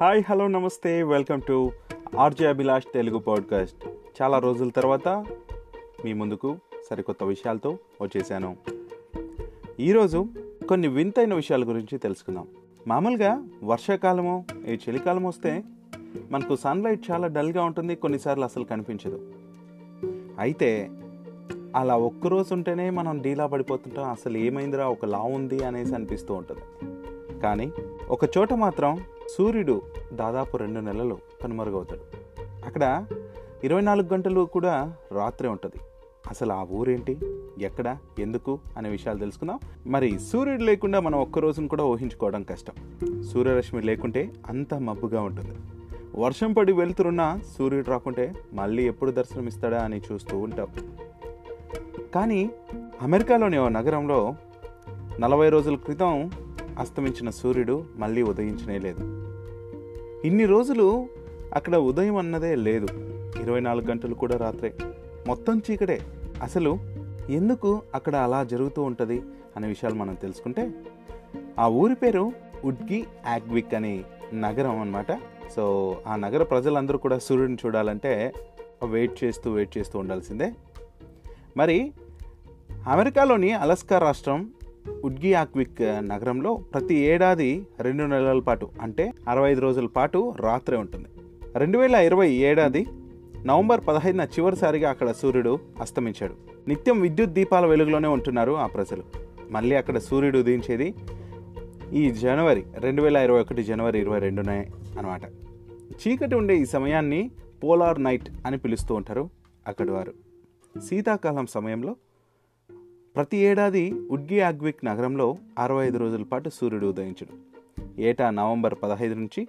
Hi hello నమస్తే. Welcome to RJ Abhilash Telugu podcast. చాలా రోజుల తర్వాత మీ ముందుకు సరికొత్త విషయాలతో వచ్చేసాను. ఈరోజు కొన్ని వింతైన విషయాల గురించి తెలుసుకుందాం. మామూలుగా వర్షాకాలము ఈ చలికాలం వస్తే మనకు సన్లైట్ చాలా డల్గా ఉంటుంది కొన్నిసార్లు అసలు కనిపించదు. అయితే అలా ఒక్కరోజు ఉంటేనే మనం డీలా పడిపోతుంటాం అసలు ఏమైందిరా ఒక లా ఉంది అనేసి అనిపిస్తూ ఉంటుంది. కానీ ఒక చోట మాత్రం సూర్యుడు దాదాపు రెండు నెలలు కనుమరుగవుతాడు. అక్కడ ఇరవై నాలుగు గంటలు కూడా రాత్రి ఉంటుంది. అసలు ఆ ఊరేంటి? ఎక్కడ? ఎందుకు? అనే విషయాలు తెలుసుకుందాం. మరి సూర్యుడు లేకుండా మనం ఒక్క రోజును కూడా ఊహించుకోవడం కష్టం. సూర్యరశ్మి లేకుంటే అంత మబ్బుగా ఉంటుంది. వర్షం పడి వెళ్తురున్నా సూర్యుడు రాకుంటే మళ్ళీ ఎప్పుడు దర్శనమిస్తాడా అని చూస్తూ ఉంటాం. కానీ అమెరికాలోని ఓ నగరంలో నలభై రోజుల క్రితం అస్తమించిన సూర్యుడు మళ్ళీ ఉదయించనే లేదు. ఇన్ని రోజులు అక్కడ ఉదయం అన్నదే లేదు. ఇరవై నాలుగు గంటలు కూడా రాత్రే. మొత్తం చీకటే. అసలు ఎందుకు అక్కడ అలా జరుగుతూ ఉంటుంది అనే విషయాలు మనం తెలుసుకుంటే ఆ ఊరి పేరు ఉడ్గి యాగ్విక్ అనే నగరం అనమాట సో ఆ నగర ప్రజలందరూ కూడా సూర్యుడిని చూడాలంటే వెయిట్ చేస్తూ వెయిట్ చేస్తూ ఉండాల్సిందే. మరి అమెరికాలోని అలస్కా రాష్ట్రం ఉడ్గి ఆక్విక్ నగరంలో ప్రతి ఏడాది రెండు నెలల పాటు అంటే అరవై ఐదు రోజుల పాటు రాత్రి ఉంటుంది. రెండు వేల ఇరవై ఏడాది నవంబర్ పదహైదున చివరిసారిగా అక్కడ సూర్యుడు అస్తమించాడు. నిత్యం విద్యుత్ దీపాల వెలుగులోనే ఉంటున్నారు ఆ ప్రజలు. మళ్ళీ అక్కడ సూర్యుడు ఉదయించేది ఈ జనవరి రెండు వేల ఇరవై ఒకటి జనవరి ఇరవై రెండునే అనమాట చీకటి ఉండే ఈ సమయాన్ని పోలార్ నైట్ అని పిలుస్తూ ఉంటారు అక్కడి వారు శీతాకాలం సమయంలో ప్రతి ఏడాది ఉడ్గి ఆగ్విక్ నగరంలో అరవై ఐదు రోజుల పాటు సూర్యుడు ఉదయించడు. ఏటా నవంబర్ పదహైదు నుంచి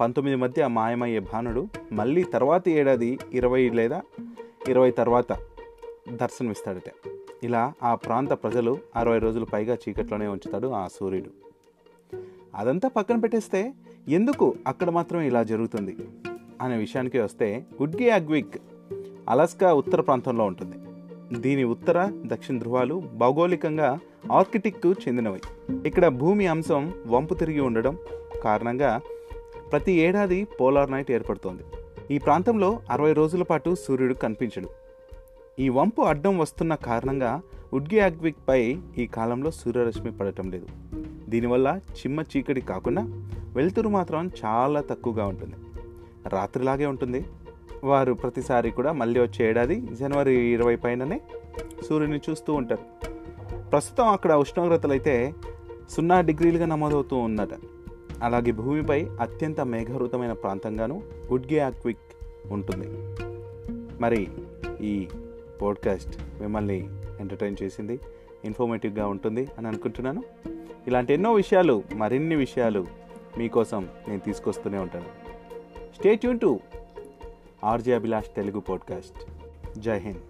పంతొమ్మిది మధ్య మాయమయ్యే భానుడు మళ్ళీ తర్వాతి ఏడాది ఇరవై లేదా ఇరవై తర్వాత దర్శనమిస్తాడట. ఇలా ఆ ప్రాంత ప్రజలు అరవై రోజులు పైగా చీకట్లోనే ఉంచుతాడు ఆ సూర్యుడు. అదంతా పక్కన పెట్టేస్తే ఎందుకు అక్కడ మాత్రం ఇలా జరుగుతుంది? అనే విషయానికి వస్తే ఉడ్గి అగ్విక్ అలాస్కా ఉత్తర ప్రాంతంలో ఉంటుంది. దీని ఉత్తర దక్షిణ ధృవాలు భౌగోళికంగా ఆర్కిటిక్కు చెందినవి. ఇక్కడ భూమి అంశం వంపు తిరిగి ఉండడం కారణంగా ప్రతి ఏడాది పోలార్ నైట్ ఏర్పడుతోంది. ఈ ప్రాంతంలో అరవై రోజుల పాటు సూర్యుడు కనిపించడు. ఈ వంపు అడ్డం వస్తున్న కారణంగా ఉడ్గి పై ఈ కాలంలో సూర్యరశ్మి పడటం లేదు. దీనివల్ల చిమ్మ చీకటి కాకుండా వెలుతురు మాత్రం చాలా తక్కువగా ఉంటుంది. రాత్రిలాగే ఉంటుంది. వారు ప్రతిసారి కూడా మళ్ళీ వచ్చే ఏడాది జనవరి ఇరవై పైననే సూర్యుని చూస్తూ ఉంటారు. ప్రస్తుతం అక్కడ ఉష్ణోగ్రతలు అయితే సున్నా డిగ్రీలుగా నమోదవుతూ ఉందట అలాగే భూమిపై అత్యంత మేఘరూతమైన ప్రాంతంగాను గుడ్గే ఆక్విక్ ఉంటుంది. మరి ఈ పోడ్కాస్ట్ మిమ్మల్ని ఎంటర్టైన్ చేసింది ఇన్ఫర్మేటివ్గా ఉంటుంది అని అనుకుంటున్నాను. ఇలాంటి ఎన్నో విషయాలు మరిన్ని విషయాలు మీకోసం నేను తీసుకొస్తూనే ఉంటాను. Stay tune to RJ Abhilash Telugu podcast జై హింద్